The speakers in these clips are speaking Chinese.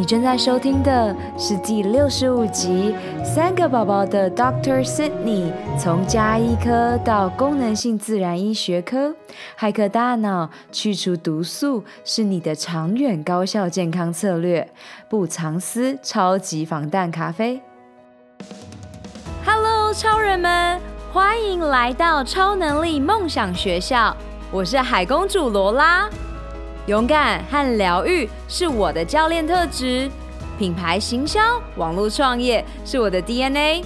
你正在收听的是第六十五集《三个宝宝的 Dr. Sydney》，从家医科到功能性自然医学科，骇客大脑去除毒素是你的长远高效健康策略。不藏私，超级防弹咖啡。Hello，超人们，欢迎来到超能力梦想学校。我是海公主罗拉。勇敢和疗愈是我的教练特质，品牌行销、网络创业是我的 DNA。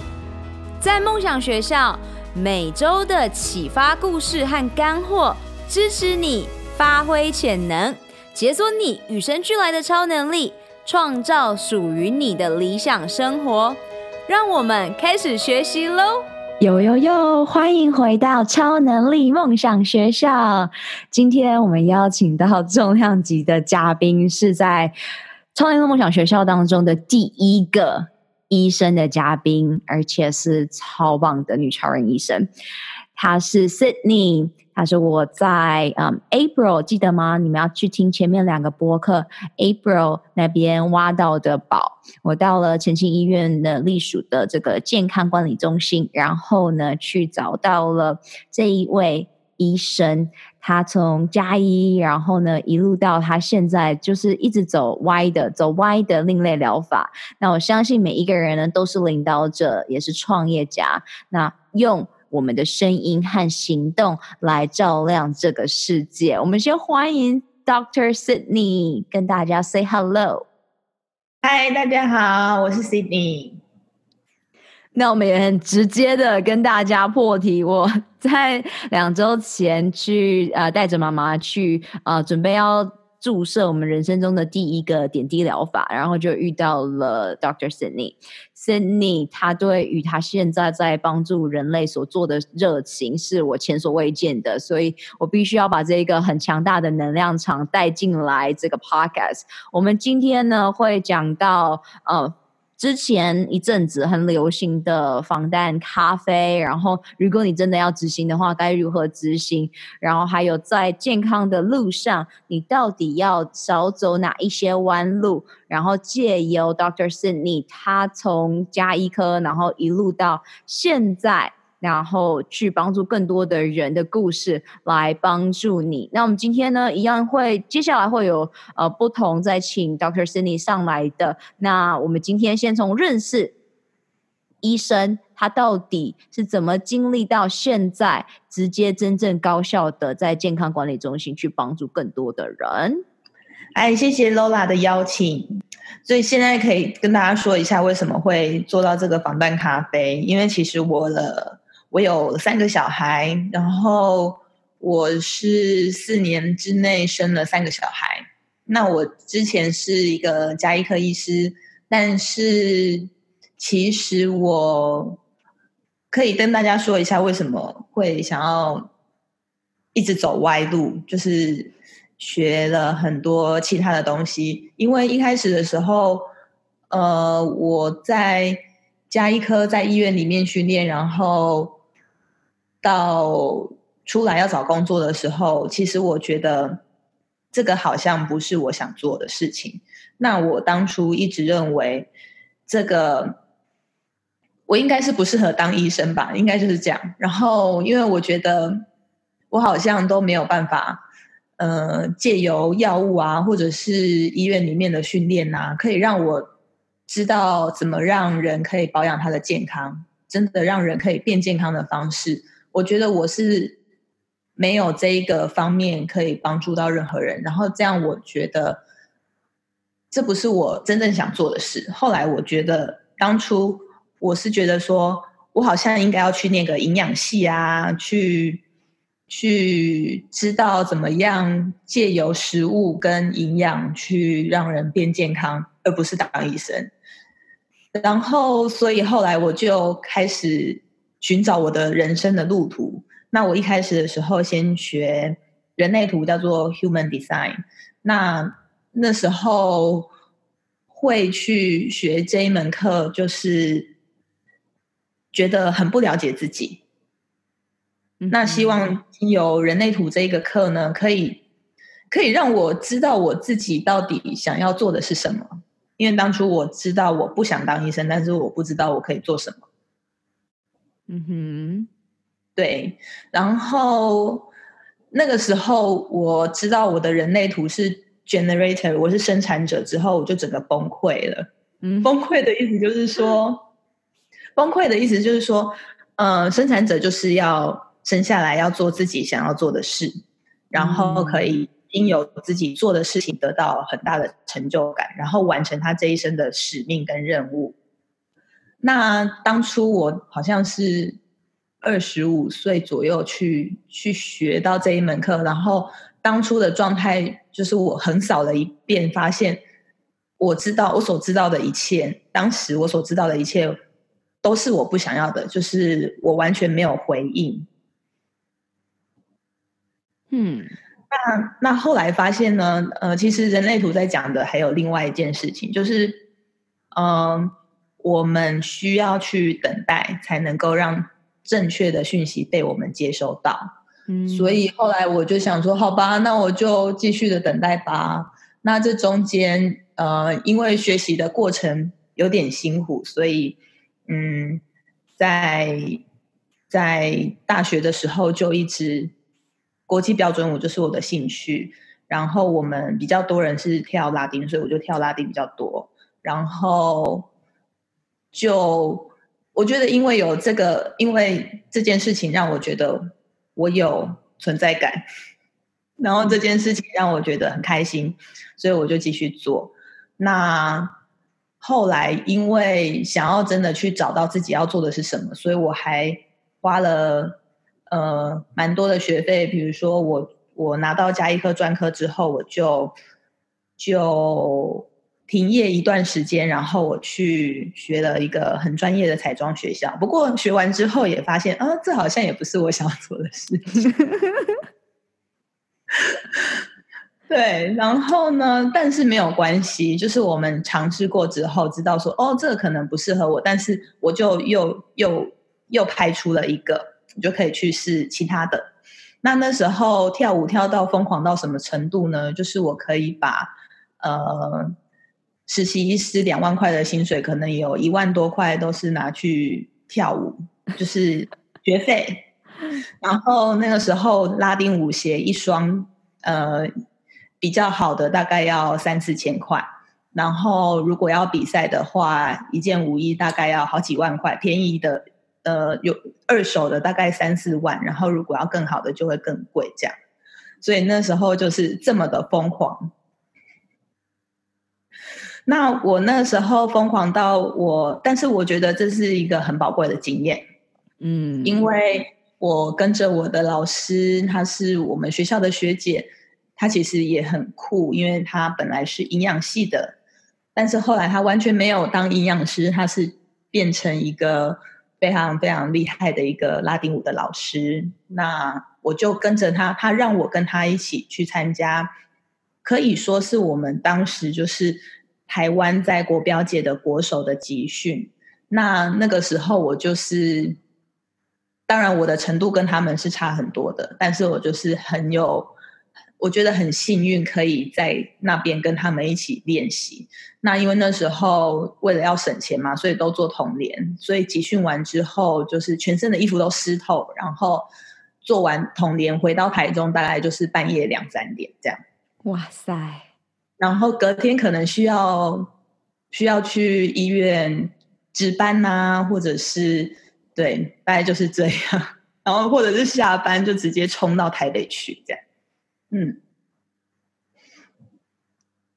在梦想学校，每周的启发故事和干货，支持你发挥潜能，解锁你与生俱来的超能力，创造属于你的理想生活。让我们开始学习喽！有有有！欢迎回到超能力梦想学校。今天我们邀请到重量级的嘉宾，是在超能力梦想学校当中的第一个医生的嘉宾，而且是超棒的女超人医生。她是 Sydney。他说：“我在嗯、，April 记得吗？你们要去听前面两个播客，April 那边挖到的宝。我到了澄清医院的隶属的这个健康管理中心，然后呢，去找到了这一位医生。他从加一，然后呢，一路到他现在就是一直走歪的，走歪的另类疗法。那我相信每一个人呢，都是领导者，也是创业家。那用。”我们的声音和行动来照亮这个世界。我们先欢迎 Doctor Sydney 跟大家 say hello。嗨，大家好，我是 Sydney。那我们也很直接的跟大家破题，我在两周前去呃带着妈妈去呃准备要。注射我们人生中的第一个点滴疗法，然后就遇到了 Doctor Sydney。Sydney 他对于他现在在帮助人类所做的热情是我前所未见的，所以我必须要把这个很强大的能量场带进来这个 podcast。我们今天呢会讲到呃。之前一阵子很流行的防弹咖啡，然后如果你真的要执行的话，该如何执行？然后还有在健康的路上，你到底要少走哪一些弯路？然后借由 Doctor Sydney，他从家医科，然后一路到现在。然后去帮助更多的人的故事来帮助你。那我们今天呢，一样会接下来会有呃不同再请 Dr. Sydney 上来的。那我们今天先从认识医生，他到底是怎么经历到现在，直接真正高效的在健康管理中心去帮助更多的人。哎，谢谢 Lola 的邀请。所以现在可以跟大家说一下为什么会做到这个防弹咖啡，因为其实我的。我有三个小孩，然后我是四年之内生了三个小孩。那我之前是一个家医科医师，但是其实我可以跟大家说一下为什么会想要一直走歪路，就是学了很多其他的东西。因为一开始的时候，呃，我在家医科在医院里面训练，然后。到出来要找工作的时候，其实我觉得这个好像不是我想做的事情。那我当初一直认为，这个我应该是不适合当医生吧，应该就是这样。然后，因为我觉得我好像都没有办法，呃，借由药物啊，或者是医院里面的训练啊，可以让我知道怎么让人可以保养他的健康，真的让人可以变健康的方式。我觉得我是没有这一个方面可以帮助到任何人，然后这样我觉得这不是我真正想做的事。后来我觉得当初我是觉得说，我好像应该要去那个营养系啊，去去知道怎么样借由食物跟营养去让人变健康，而不是当医生。然后，所以后来我就开始。寻找我的人生的路途。那我一开始的时候，先学人类图，叫做 Human Design。那那时候会去学这一门课，就是觉得很不了解自己。那希望有人类图这一个课呢，可以可以让我知道我自己到底想要做的是什么。因为当初我知道我不想当医生，但是我不知道我可以做什么。嗯哼，对。然后那个时候我知道我的人类图是 generator，我是生产者之后，我就整个崩溃了。嗯，崩溃的意思就是说，崩溃的意思就是说，呃，生产者就是要生下来要做自己想要做的事，然后可以因有自己做的事情得到很大的成就感，然后完成他这一生的使命跟任务。那当初我好像是二十五岁左右去去学到这一门课，然后当初的状态就是我横扫了一遍，发现我知道我所知道的一切，当时我所知道的一切都是我不想要的，就是我完全没有回应。嗯，那那后来发现呢，呃，其实人类图在讲的还有另外一件事情，就是嗯。呃我们需要去等待，才能够让正确的讯息被我们接收到。嗯，所以后来我就想说，好吧，那我就继续的等待吧。那这中间，呃，因为学习的过程有点辛苦，所以，嗯，在在大学的时候就一直国际标准舞就是我的兴趣。然后我们比较多人是跳拉丁，所以我就跳拉丁比较多。然后。就我觉得，因为有这个，因为这件事情让我觉得我有存在感，然后这件事情让我觉得很开心，所以我就继续做。那后来因为想要真的去找到自己要做的是什么，所以我还花了呃蛮多的学费。比如说我我拿到加一科专科之后，我就就。停业一段时间，然后我去学了一个很专业的彩妆学校。不过学完之后也发现，啊，这好像也不是我想做的事情。对，然后呢？但是没有关系，就是我们尝试过之后，知道说，哦，这个可能不适合我，但是我就又又又拍出了一个，你就可以去试其他的。那那时候跳舞跳到疯狂到什么程度呢？就是我可以把呃。实习医师两万块的薪水，可能有一万多块都是拿去跳舞，就是 学费。然后那个时候拉丁舞鞋一双，呃，比较好的大概要三四千块。然后如果要比赛的话，一件舞衣大概要好几万块，便宜的呃有二手的大概三四万。然后如果要更好的就会更贵，这样。所以那时候就是这么的疯狂。那我那时候疯狂到我，但是我觉得这是一个很宝贵的经验，嗯，因为我跟着我的老师，她是我们学校的学姐，她其实也很酷，因为她本来是营养系的，但是后来她完全没有当营养师，她是变成一个非常非常厉害的一个拉丁舞的老师。那我就跟着她，她让我跟她一起去参加，可以说是我们当时就是。台湾在国标界的国手的集训，那那个时候我就是，当然我的程度跟他们是差很多的，但是我就是很有，我觉得很幸运可以在那边跟他们一起练习。那因为那时候为了要省钱嘛，所以都做童联，所以集训完之后就是全身的衣服都湿透，然后做完童联回到台中大概就是半夜两三点这样。哇塞！然后隔天可能需要需要去医院值班呐、啊，或者是对，大概就是这样。然后或者是下班就直接冲到台北去，这样。嗯，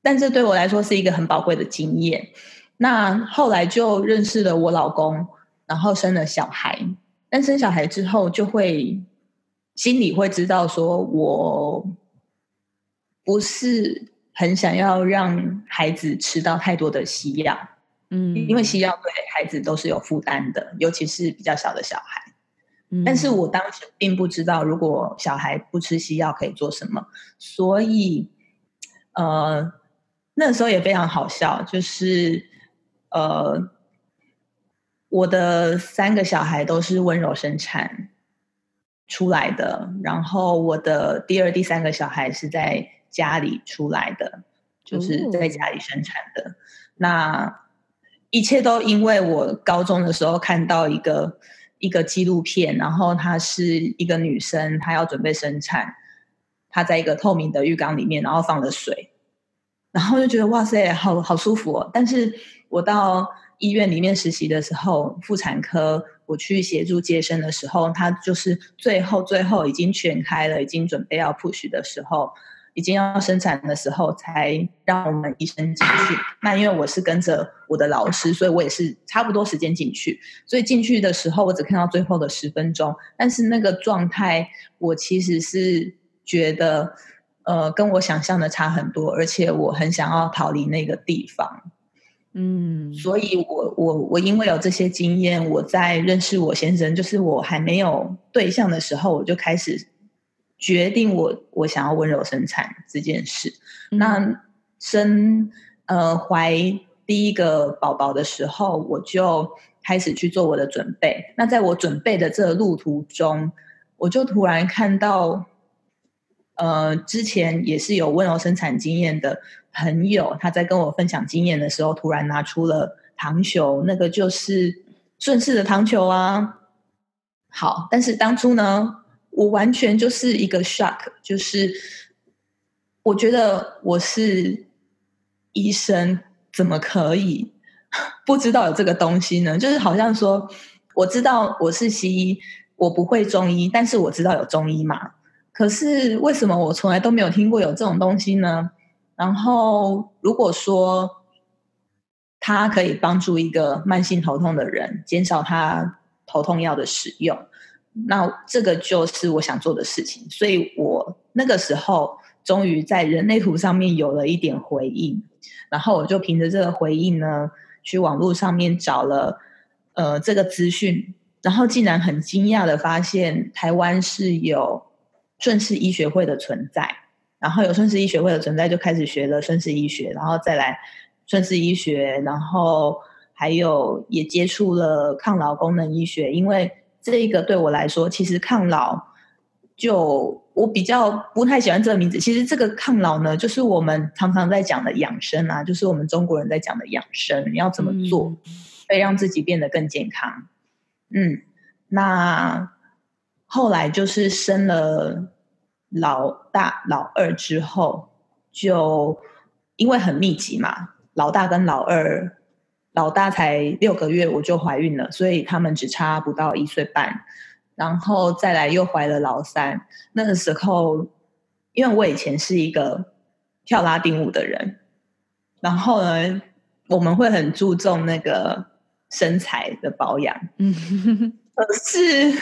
但这对我来说是一个很宝贵的经验。那后来就认识了我老公，然后生了小孩。但生小孩之后，就会心里会知道说，我不是。很想要让孩子吃到太多的西药，嗯，因为西药对孩子都是有负担的，尤其是比较小的小孩。嗯，但是我当时并不知道，如果小孩不吃西药可以做什么，所以，呃，那时候也非常好笑，就是，呃，我的三个小孩都是温柔生产出来的，然后我的第二、第三个小孩是在。家里出来的，就是在家里生产的。哦、那一切都因为我高中的时候看到一个一个纪录片，然后她是一个女生，她要准备生产，她在一个透明的浴缸里面，然后放了水，然后就觉得哇塞，好好舒服哦。但是我到医院里面实习的时候，妇产科我去协助接生的时候，她就是最后最后已经全开了，已经准备要 push 的时候，已经要生产的时候，才让我们医生进去。那因为我是跟着我的老师，所以我也是差不多时间进去。所以进去的时候，我只看到最后的十分钟，但是那个状态，我其实是觉得，呃，跟我想象的差很多，而且我很想要逃离那个地方。嗯，所以我我我因为有这些经验，我在认识我先生，就是我还没有对象的时候，我就开始决定我我想要温柔生产这件事。嗯、那生呃怀第一个宝宝的时候，我就开始去做我的准备。那在我准备的这路途中，我就突然看到，呃，之前也是有温柔生产经验的。朋友他在跟我分享经验的时候，突然拿出了糖球，那个就是顺势的糖球啊。好，但是当初呢，我完全就是一个 shock，就是我觉得我是医生，怎么可以 不知道有这个东西呢？就是好像说，我知道我是西医，我不会中医，但是我知道有中医嘛。可是为什么我从来都没有听过有这种东西呢？然后，如果说它可以帮助一个慢性头痛的人减少他头痛药的使用，那这个就是我想做的事情。所以我那个时候终于在人类图上面有了一点回应，然后我就凭着这个回应呢，去网络上面找了呃这个资讯，然后竟然很惊讶的发现，台湾是有顺势医学会的存在。然后有顺势医学会的存在，就开始学了顺势医学，然后再来顺势医学，然后还有也接触了抗老功能医学。因为这一个对我来说，其实抗老就我比较不太喜欢这个名字。其实这个抗老呢，就是我们常常在讲的养生啊，就是我们中国人在讲的养生，你要怎么做，可以让自己变得更健康。嗯，那后来就是生了。老大、老二之后，就因为很密集嘛，老大跟老二，老大才六个月我就怀孕了，所以他们只差不到一岁半，然后再来又怀了老三。那个时候，因为我以前是一个跳拉丁舞的人，然后呢，我们会很注重那个身材的保养，嗯，可是。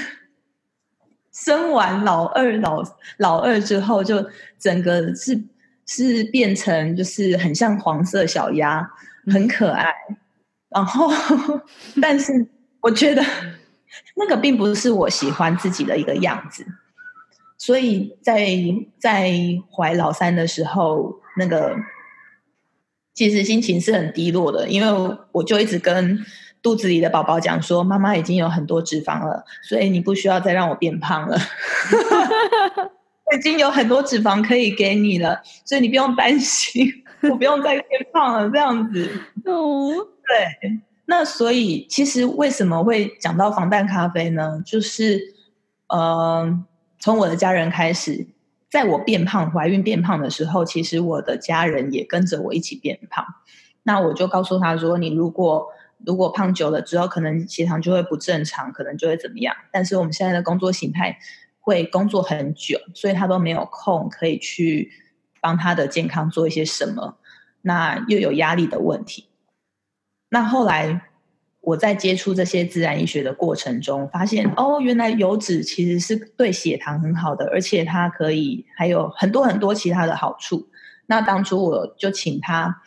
生完老二老老二之后，就整个是是变成就是很像黄色小鸭，很可爱。然后，但是我觉得那个并不是我喜欢自己的一个样子，所以在在怀老三的时候，那个其实心情是很低落的，因为我就一直跟。肚子里的宝宝讲说：“妈妈已经有很多脂肪了，所以你不需要再让我变胖了。我已经有很多脂肪可以给你了，所以你不用担心，我不用再变胖了。这样子，哦，对。那所以，其实为什么会讲到防弹咖啡呢？就是，呃，从我的家人开始，在我变胖、怀孕变胖的时候，其实我的家人也跟着我一起变胖。那我就告诉他说：你如果如果胖久了之后，可能血糖就会不正常，可能就会怎么样。但是我们现在的工作形态会工作很久，所以他都没有空可以去帮他的健康做一些什么。那又有压力的问题。那后来我在接触这些自然医学的过程中，发现哦，原来油脂其实是对血糖很好的，而且它可以还有很多很多其他的好处。那当初我就请他。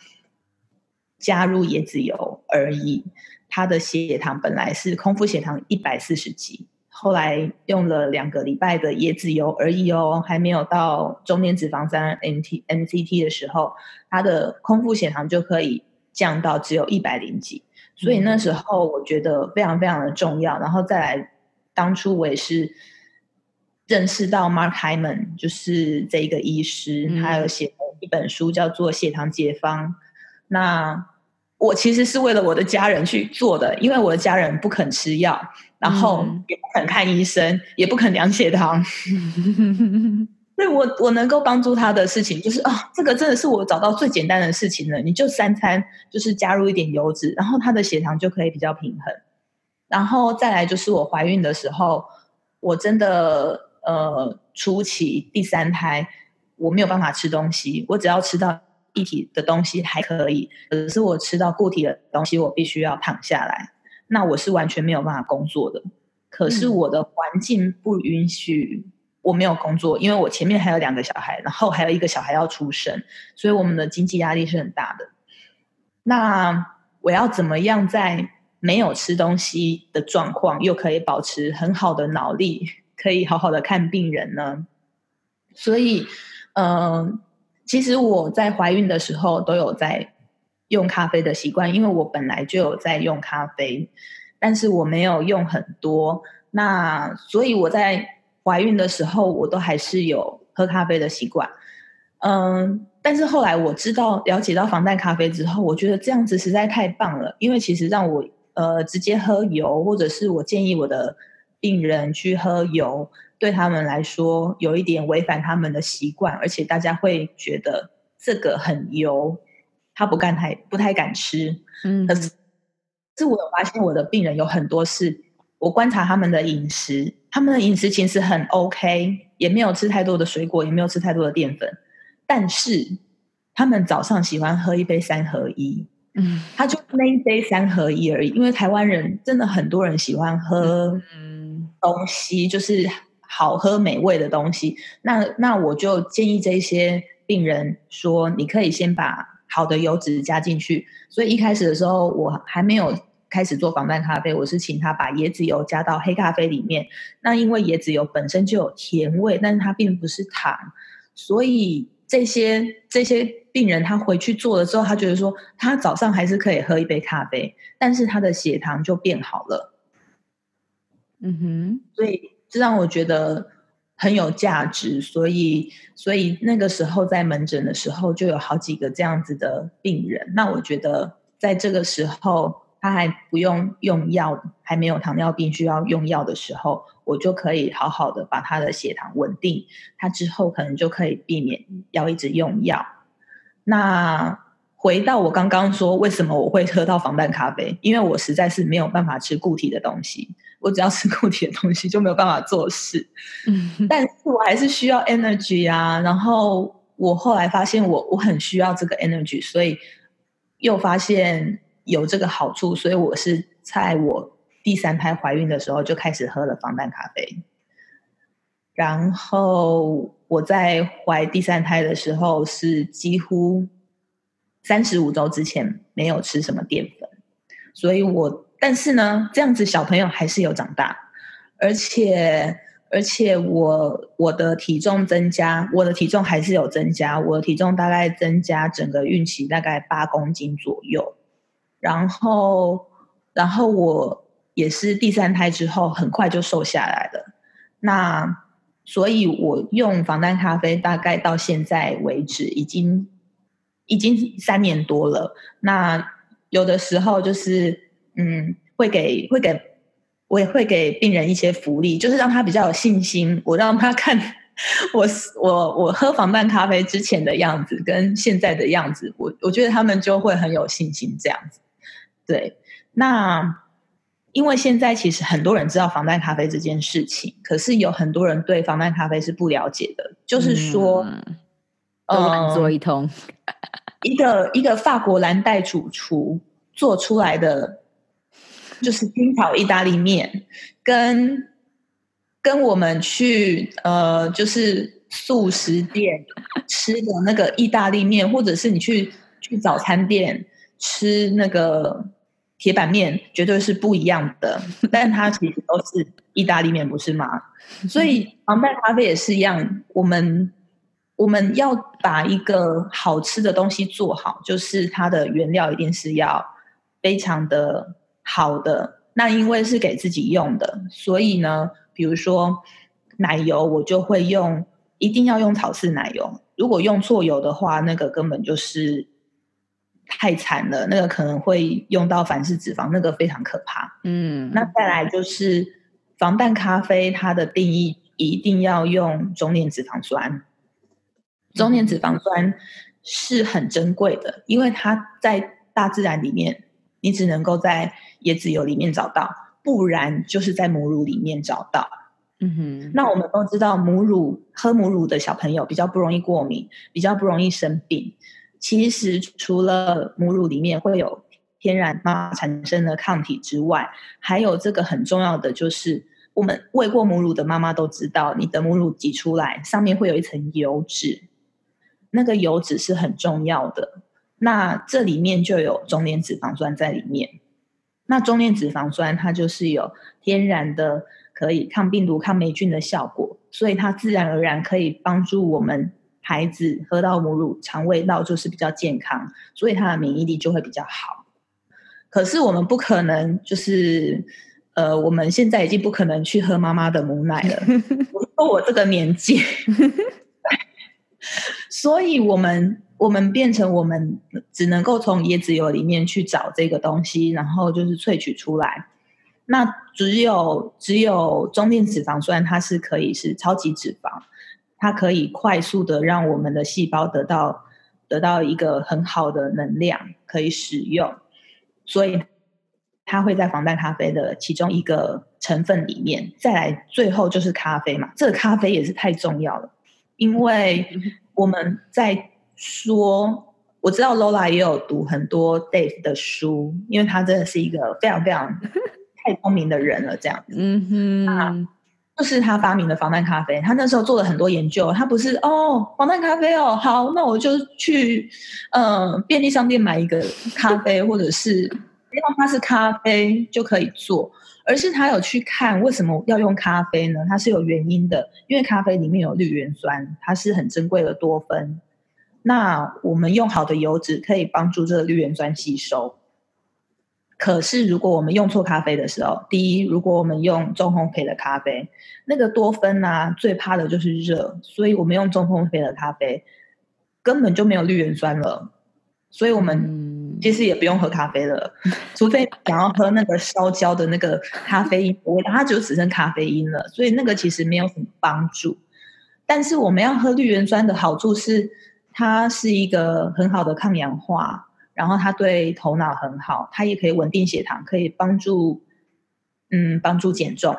加入椰子油而已，他的血糖本来是空腹血糖一百四十几，后来用了两个礼拜的椰子油而已哦，还没有到中间脂肪酸 MT MCT 的时候，他的空腹血糖就可以降到只有一百零几，所以那时候我觉得非常非常的重要。然后再来，当初我也是认识到 Mark Hyman，就是这一个医师，他有写一本书叫做《血糖解方》。那我其实是为了我的家人去做的，因为我的家人不肯吃药，然后也不肯看医生，嗯、也不肯量血糖。所以我我能够帮助他的事情，就是啊、哦，这个真的是我找到最简单的事情了。你就三餐就是加入一点油脂，然后他的血糖就可以比较平衡。然后再来就是我怀孕的时候，我真的呃初期第三胎我没有办法吃东西，我只要吃到液体的东西还可以，可是我吃到固体的东西我必须要躺下来，那我是完全没有办法工作的。可是我的环境不允许。我没有工作，因为我前面还有两个小孩，然后还有一个小孩要出生，所以我们的经济压力是很大的。那我要怎么样在没有吃东西的状况，又可以保持很好的脑力，可以好好的看病人呢？所以，嗯、其实我在怀孕的时候都有在用咖啡的习惯，因为我本来就有在用咖啡，但是我没有用很多。那所以我在。怀孕的时候，我都还是有喝咖啡的习惯，嗯，但是后来我知道了解到防弹咖啡之后，我觉得这样子实在太棒了，因为其实让我呃直接喝油，或者是我建议我的病人去喝油，对他们来说有一点违反他们的习惯，而且大家会觉得这个很油，他不敢太不太敢吃，嗯，可是，我有发现我的病人有很多是。我观察他们的饮食，他们的饮食其实很 OK，也没有吃太多的水果，也没有吃太多的淀粉，但是他们早上喜欢喝一杯三合一，嗯，他就那一杯三合一而已。因为台湾人真的很多人喜欢喝东西，就是好喝美味的东西。那那我就建议这些病人说，你可以先把好的油脂加进去。所以一开始的时候，我还没有。开始做防弹咖啡，我是请他把椰子油加到黑咖啡里面。那因为椰子油本身就有甜味，但是它并不是糖，所以这些这些病人他回去做了之后，他觉得说他早上还是可以喝一杯咖啡，但是他的血糖就变好了。嗯哼，所以这让我觉得很有价值。所以所以那个时候在门诊的时候就有好几个这样子的病人。那我觉得在这个时候。他还不用用药，还没有糖尿病需要用药的时候，我就可以好好的把他的血糖稳定。他之后可能就可以避免要一直用药。那回到我刚刚说，为什么我会喝到防弹咖啡？因为我实在是没有办法吃固体的东西，我只要吃固体的东西就没有办法做事。嗯，但是我还是需要 energy 啊。然后我后来发现我我很需要这个 energy，所以又发现。有这个好处，所以我是在我第三胎怀孕的时候就开始喝了防弹咖啡。然后我在怀第三胎的时候是几乎三十五周之前没有吃什么淀粉，所以我但是呢，这样子小朋友还是有长大，而且而且我我的体重增加，我的体重还是有增加，我的体重大概增加整个孕期大概八公斤左右。然后，然后我也是第三胎之后很快就瘦下来了。那所以，我用防弹咖啡大概到现在为止，已经已经三年多了。那有的时候就是，嗯，会给会给我也会给病人一些福利，就是让他比较有信心。我让他看我我我喝防弹咖啡之前的样子跟现在的样子，我我觉得他们就会很有信心这样子。对，那因为现在其实很多人知道防弹咖啡这件事情，可是有很多人对防弹咖啡是不了解的。就是说，嗯，做一通，呃、一个一个法国蓝带主厨做出来的，就是清炒意大利面，跟跟我们去呃，就是素食店吃的那个意大利面，或者是你去去早餐店吃那个。铁板面绝对是不一样的，但它其实都是意大利面，不是吗？所以防弹咖啡也是一样，我们我们要把一个好吃的东西做好，就是它的原料一定是要非常的好的。那因为是给自己用的，所以呢，比如说奶油，我就会用，一定要用草饲奶油。如果用错油的话，那个根本就是。太惨了，那个可能会用到反式脂肪，那个非常可怕。嗯，那再来就是防弹咖啡，它的定义一定要用中链脂肪酸。中链脂肪酸是很珍贵的，因为它在大自然里面，你只能够在椰子油里面找到，不然就是在母乳里面找到。嗯哼，那我们都知道，母乳喝母乳的小朋友比较不容易过敏，比较不容易生病。其实除了母乳里面会有天然妈妈产生的抗体之外，还有这个很重要的就是，我们喂过母乳的妈妈都知道，你的母乳挤出来上面会有一层油脂，那个油脂是很重要的。那这里面就有中链脂肪酸在里面。那中链脂肪酸它就是有天然的。可以抗病毒、抗霉菌的效果，所以它自然而然可以帮助我们孩子喝到母乳，肠胃道就是比较健康，所以他的免疫力就会比较好。可是我们不可能，就是呃，我们现在已经不可能去喝妈妈的母奶了。我说我这个年纪，所以我们我们变成我们只能够从椰子油里面去找这个东西，然后就是萃取出来。那只有只有中链脂肪酸，它是可以是超级脂肪，它可以快速的让我们的细胞得到得到一个很好的能量可以使用，所以它会在防弹咖啡的其中一个成分里面。再来最后就是咖啡嘛，这个咖啡也是太重要了，因为我们在说，我知道 Lola 也有读很多 Dave 的书，因为他真的是一个非常非常。太聪明的人了，这样子。嗯哼，啊，就是他发明了防弹咖啡。他那时候做了很多研究，他不是哦，防弹咖啡哦，好，那我就去嗯、呃、便利商店买一个咖啡，或者是因为它是咖啡就可以做，而是他有去看为什么要用咖啡呢？它是有原因的，因为咖啡里面有绿原酸，它是很珍贵的多酚。那我们用好的油脂可以帮助这个绿原酸吸收。可是，如果我们用错咖啡的时候，第一，如果我们用中烘焙的咖啡，那个多酚啊，最怕的就是热，所以我们用中烘焙的咖啡根本就没有绿原酸了，所以我们其实也不用喝咖啡了，嗯、除非想要喝那个烧焦的那个咖啡因，我它就只剩咖啡因了，所以那个其实没有什么帮助。但是我们要喝绿原酸的好处是，它是一个很好的抗氧化。然后它对头脑很好，它也可以稳定血糖，可以帮助，嗯，帮助减重。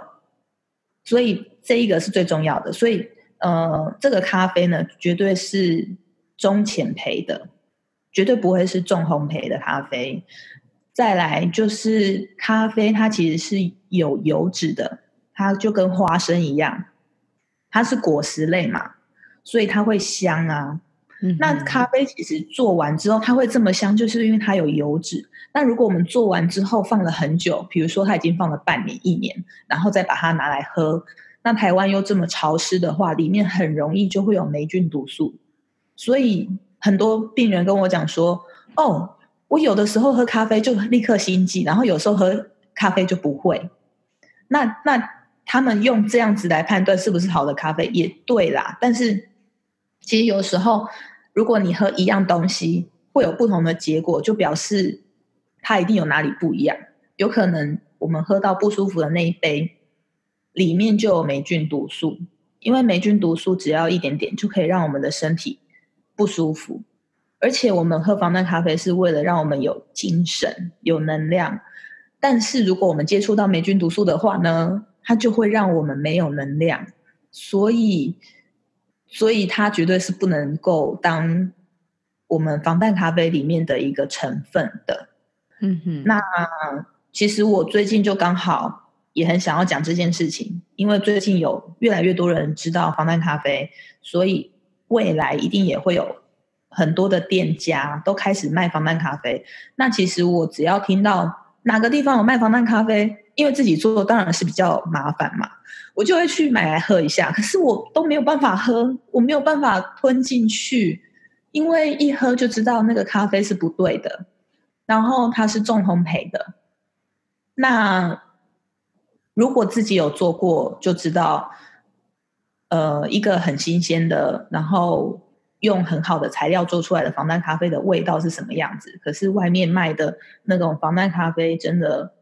所以这一个是最重要的。所以，呃，这个咖啡呢，绝对是中浅焙的，绝对不会是重烘焙的咖啡。再来就是咖啡，它其实是有油脂的，它就跟花生一样，它是果实类嘛，所以它会香啊。那咖啡其实做完之后，它会这么香，就是因为它有油脂。那如果我们做完之后放了很久，比如说它已经放了半年、一年，然后再把它拿来喝，那台湾又这么潮湿的话，里面很容易就会有霉菌毒素。所以很多病人跟我讲说：“哦，我有的时候喝咖啡就立刻心悸，然后有时候喝咖啡就不会。”那那他们用这样子来判断是不是好的咖啡也对啦，但是其实有时候。如果你喝一样东西会有不同的结果，就表示它一定有哪里不一样。有可能我们喝到不舒服的那一杯里面就有霉菌毒素，因为霉菌毒素只要一点点就可以让我们的身体不舒服。而且我们喝防弹咖啡是为了让我们有精神、有能量。但是如果我们接触到霉菌毒素的话呢，它就会让我们没有能量。所以。所以它绝对是不能够当我们防弹咖啡里面的一个成分的。嗯哼。那其实我最近就刚好也很想要讲这件事情，因为最近有越来越多人知道防弹咖啡，所以未来一定也会有很多的店家都开始卖防弹咖啡。那其实我只要听到哪个地方有卖防弹咖啡，因为自己做当然是比较麻烦嘛。我就会去买来喝一下，可是我都没有办法喝，我没有办法吞进去，因为一喝就知道那个咖啡是不对的，然后它是重烘焙的。那如果自己有做过，就知道，呃，一个很新鲜的，然后用很好的材料做出来的防弹咖啡的味道是什么样子，可是外面卖的那种防弹咖啡真的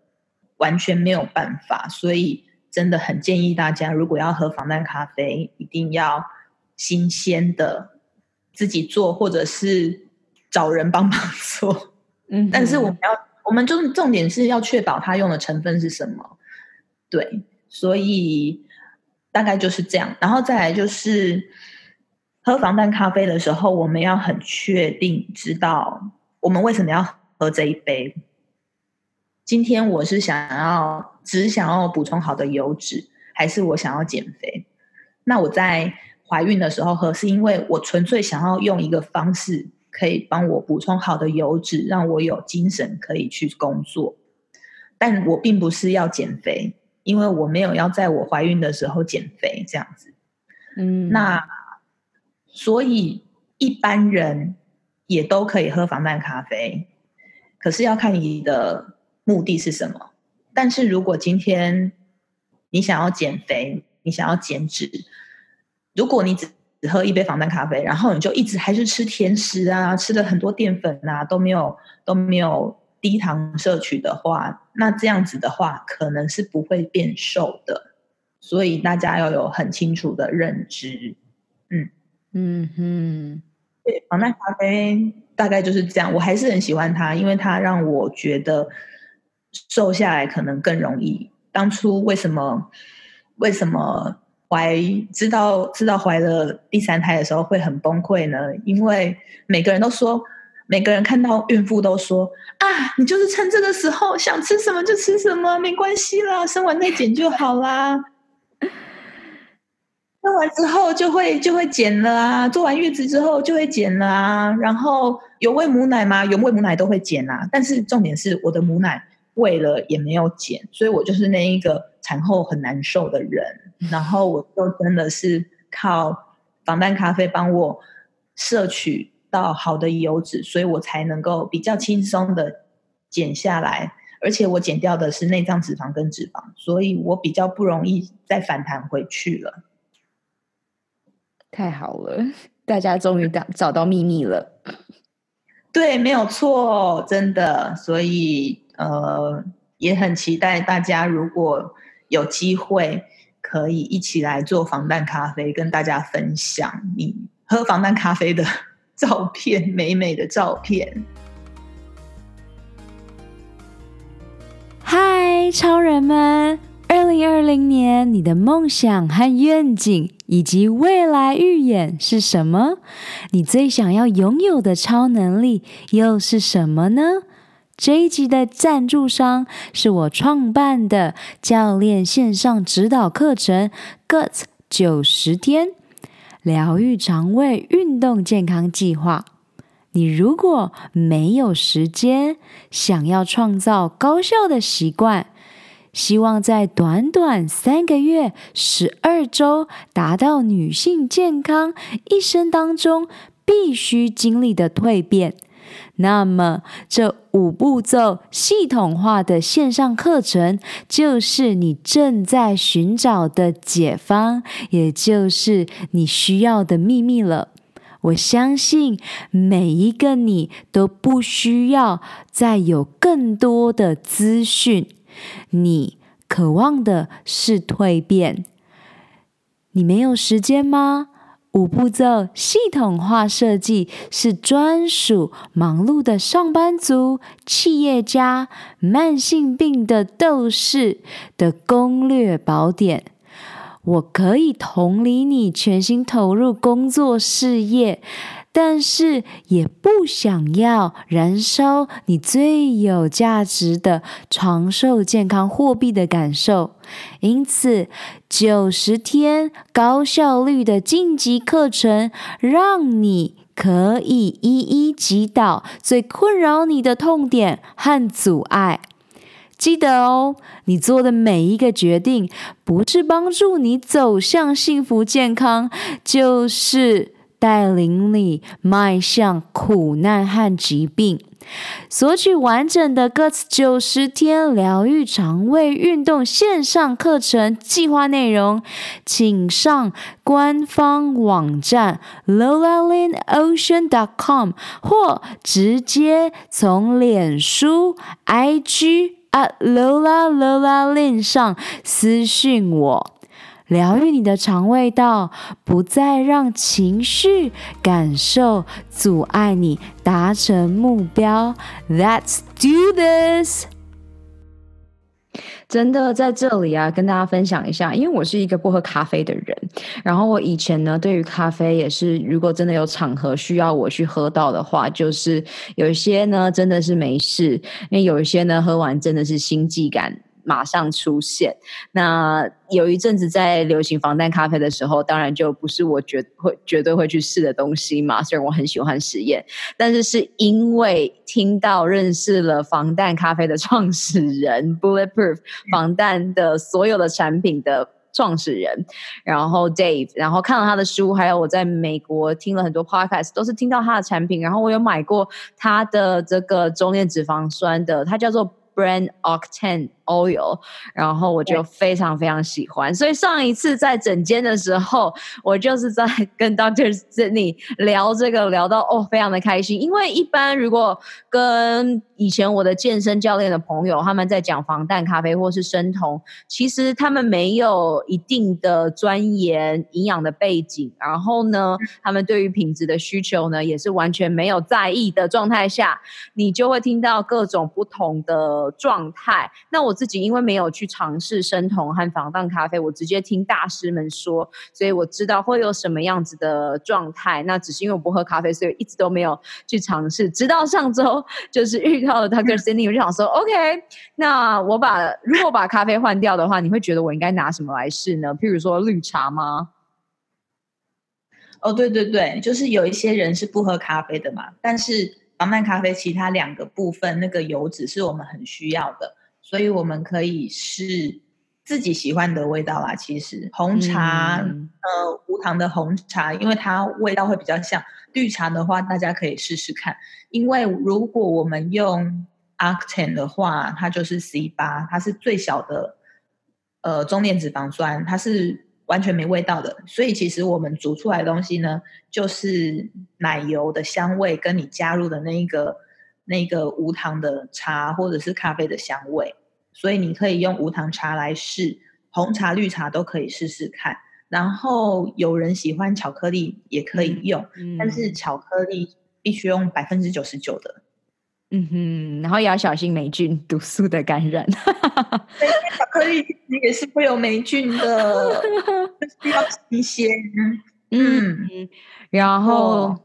完全没有办法，所以真的很建议大家，如果要喝防弹咖啡，一定要新鲜的自己做，或者是找人帮忙做。嗯，但是我们要，我们重重点是要确保它用的成分是什么。对，所以大概就是这样，然后再来就是。喝防弹咖啡的时候，我们要很确定知道我们为什么要喝这一杯。今天我是想要只想要补充好的油脂，还是我想要减肥？那我在怀孕的时候喝，是因为我纯粹想要用一个方式可以帮我补充好的油脂，让我有精神可以去工作。但我并不是要减肥，因为我没有要在我怀孕的时候减肥这样子。嗯，那。所以一般人也都可以喝防弹咖啡，可是要看你的目的是什么。但是如果今天你想要减肥，你想要减脂，如果你只只喝一杯防弹咖啡，然后你就一直还是吃甜食啊，吃了很多淀粉啊，都没有都没有低糖摄取的话，那这样子的话可能是不会变瘦的。所以大家要有很清楚的认知，嗯。嗯哼，对，防弹咖啡大概就是这样。我还是很喜欢它，因为它让我觉得瘦下来可能更容易。当初为什么为什么怀知道知道怀了第三胎的时候会很崩溃呢？因为每个人都说，每个人看到孕妇都说啊，你就是趁这个时候想吃什么就吃什么，没关系啦，生完再减就好啦。生完之后就会就会减了啊，做完月子之后就会减了啊。然后有喂母奶吗？有喂母奶都会减啊。但是重点是我的母奶喂了也没有减，所以我就是那一个产后很难受的人。然后我就真的是靠防弹咖啡帮我摄取到好的油脂，所以我才能够比较轻松的减下来。而且我减掉的是内脏脂肪跟脂肪，所以我比较不容易再反弹回去了。太好了，大家终于找找到秘密了。对，没有错，真的。所以呃，也很期待大家如果有机会，可以一起来做防弹咖啡，跟大家分享你喝防弹咖啡的照片，美美的照片。嗨，超人们！二零二零年，你的梦想和愿景以及未来预演是什么？你最想要拥有的超能力又是什么呢？这一集的赞助商是我创办的教练线上指导课程 “GUT 九十天疗愈肠胃运动健康计划”。你如果没有时间，想要创造高效的习惯。希望在短短三个月、十二周达到女性健康一生当中必须经历的蜕变，那么这五步骤系统化的线上课程就是你正在寻找的解方，也就是你需要的秘密了。我相信每一个你都不需要再有更多的资讯。你渴望的是蜕变，你没有时间吗？五步骤系统化设计是专属忙碌的上班族、企业家、慢性病的斗士的攻略宝典。我可以同理你全心投入工作事业。但是也不想要燃烧你最有价值的长寿健康货币的感受，因此九十天高效率的晋级课程，让你可以一一击倒最困扰你的痛点和阻碍。记得哦，你做的每一个决定，不是帮助你走向幸福健康，就是。带领你迈向苦难和疾病，索取完整的 Guts 九十天疗愈肠胃运动线上课程计划内容，请上官方网站 lola lin ocean dot com，或直接从脸书 IG at lolaLolaLin 上私讯我。疗愈你的肠胃道，不再让情绪感受阻碍你达成目标。Let's do this！真的在这里啊，跟大家分享一下，因为我是一个不喝咖啡的人，然后我以前呢，对于咖啡也是，如果真的有场合需要我去喝到的话，就是有一些呢真的是没事，因为有一些呢喝完真的是心悸感。马上出现。那有一阵子在流行防弹咖啡的时候，当然就不是我绝会绝对会去试的东西嘛。虽然我很喜欢实验，但是是因为听到认识了防弹咖啡的创始人 Bulletproof 防弹的所有的产品的创始人，然后 Dave，然后看了他的书，还有我在美国听了很多 Podcast，都是听到他的产品。然后我有买过他的这个中链脂肪酸的，它叫做 Brand Octane。oil，然后我就非常非常喜欢，所以上一次在诊间的时候，我就是在 跟 Doctor Sydney 聊这个，聊到哦，非常的开心。因为一般如果跟以前我的健身教练的朋友，他们在讲防弹咖啡或是生酮，其实他们没有一定的钻研营养的背景，然后呢，他们对于品质的需求呢，也是完全没有在意的状态下，你就会听到各种不同的状态。那我。自己因为没有去尝试生酮和防弹咖啡，我直接听大师们说，所以我知道会有什么样子的状态。那只是因为我不喝咖啡，所以一直都没有去尝试。直到上周，就是遇到了 Dr. Cindy，我就想说，OK，那我把如果把咖啡换掉的话，你会觉得我应该拿什么来试呢？譬如说绿茶吗？哦，对对对，就是有一些人是不喝咖啡的嘛，但是防弹咖啡其他两个部分那个油脂是我们很需要的。所以我们可以试自己喜欢的味道啦。其实红茶，嗯、呃，无糖的红茶，因为它味道会比较像绿茶的话，大家可以试试看。因为如果我们用 Octane 的话，它就是 C 八，它是最小的呃中链脂肪酸，它是完全没味道的。所以其实我们煮出来的东西呢，就是奶油的香味跟你加入的那一个。那个无糖的茶或者是咖啡的香味，所以你可以用无糖茶来试，红茶、绿茶都可以试试看。然后有人喜欢巧克力也可以用，嗯、但是巧克力必须用百分之九十九的。嗯哼，然后也要小心霉菌毒素的感染。巧克力也是会有霉菌的，需 要新鲜。嗯，嗯然后。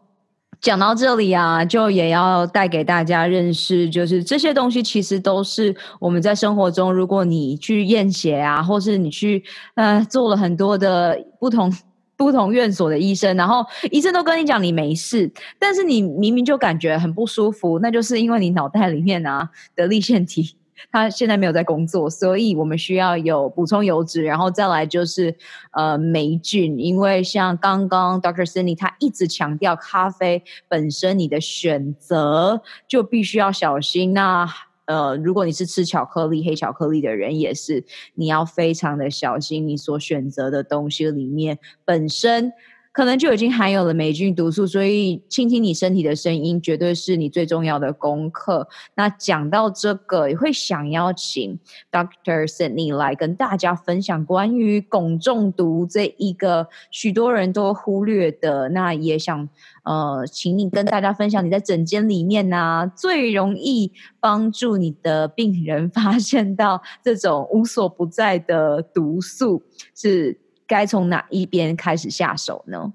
讲到这里啊，就也要带给大家认识，就是这些东西其实都是我们在生活中，如果你去验血啊，或是你去呃做了很多的不同不同院所的医生，然后医生都跟你讲你没事，但是你明明就感觉很不舒服，那就是因为你脑袋里面啊的立腺体。他现在没有在工作，所以我们需要有补充油脂，然后再来就是呃霉菌，因为像刚刚 Doctor Cindy 他一直强调，咖啡本身你的选择就必须要小心。那呃，如果你是吃巧克力、黑巧克力的人，也是你要非常的小心，你所选择的东西里面本身。可能就已经含有了霉菌毒素，所以倾听你身体的声音，绝对是你最重要的功课。那讲到这个，也会想邀请 Doctor Sydney 来跟大家分享关于汞中毒这一个许多人都忽略的。那也想呃，请你跟大家分享你在诊间里面呢、最容易帮助你的病人发现到这种无所不在的毒素是。该从哪一边开始下手呢？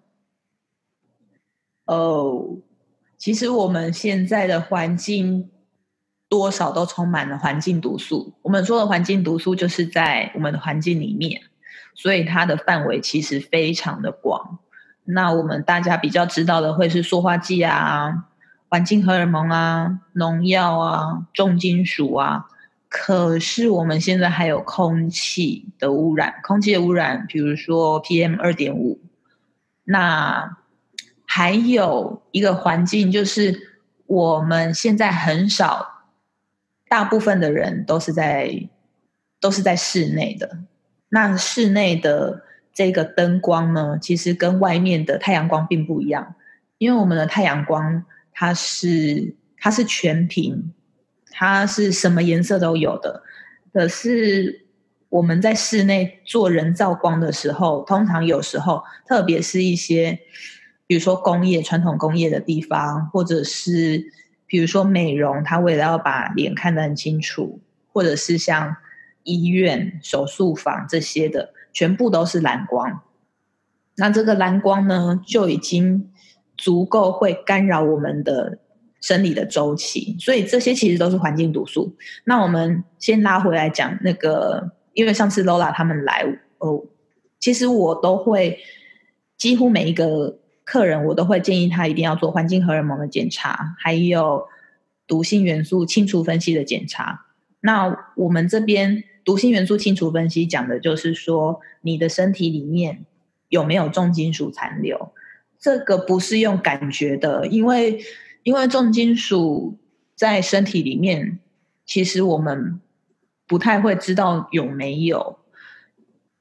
哦，其实我们现在的环境多少都充满了环境毒素。我们说的环境毒素就是在我们的环境里面，所以它的范围其实非常的广。那我们大家比较知道的会是塑化剂啊、环境荷尔蒙啊、农药啊、重金属啊。可是我们现在还有空气的污染，空气的污染，比如说 PM 二点五。那还有一个环境，就是我们现在很少，大部分的人都是在都是在室内的。那室内的这个灯光呢，其实跟外面的太阳光并不一样，因为我们的太阳光它是它是全屏，它是什么颜色都有的。可是我们在室内做人造光的时候，通常有时候，特别是一些比如说工业传统工业的地方，或者是比如说美容，它为了要把脸看得很清楚，或者是像。医院、手术房这些的，全部都是蓝光。那这个蓝光呢，就已经足够会干扰我们的生理的周期。所以这些其实都是环境毒素。那我们先拉回来讲那个，因为上次 Lola 他们来哦，其实我都会几乎每一个客人，我都会建议他一定要做环境荷尔蒙的检查，还有毒性元素清除分析的检查。那我们这边。毒性元素清除分析讲的就是说，你的身体里面有没有重金属残留？这个不是用感觉的，因为因为重金属在身体里面，其实我们不太会知道有没有。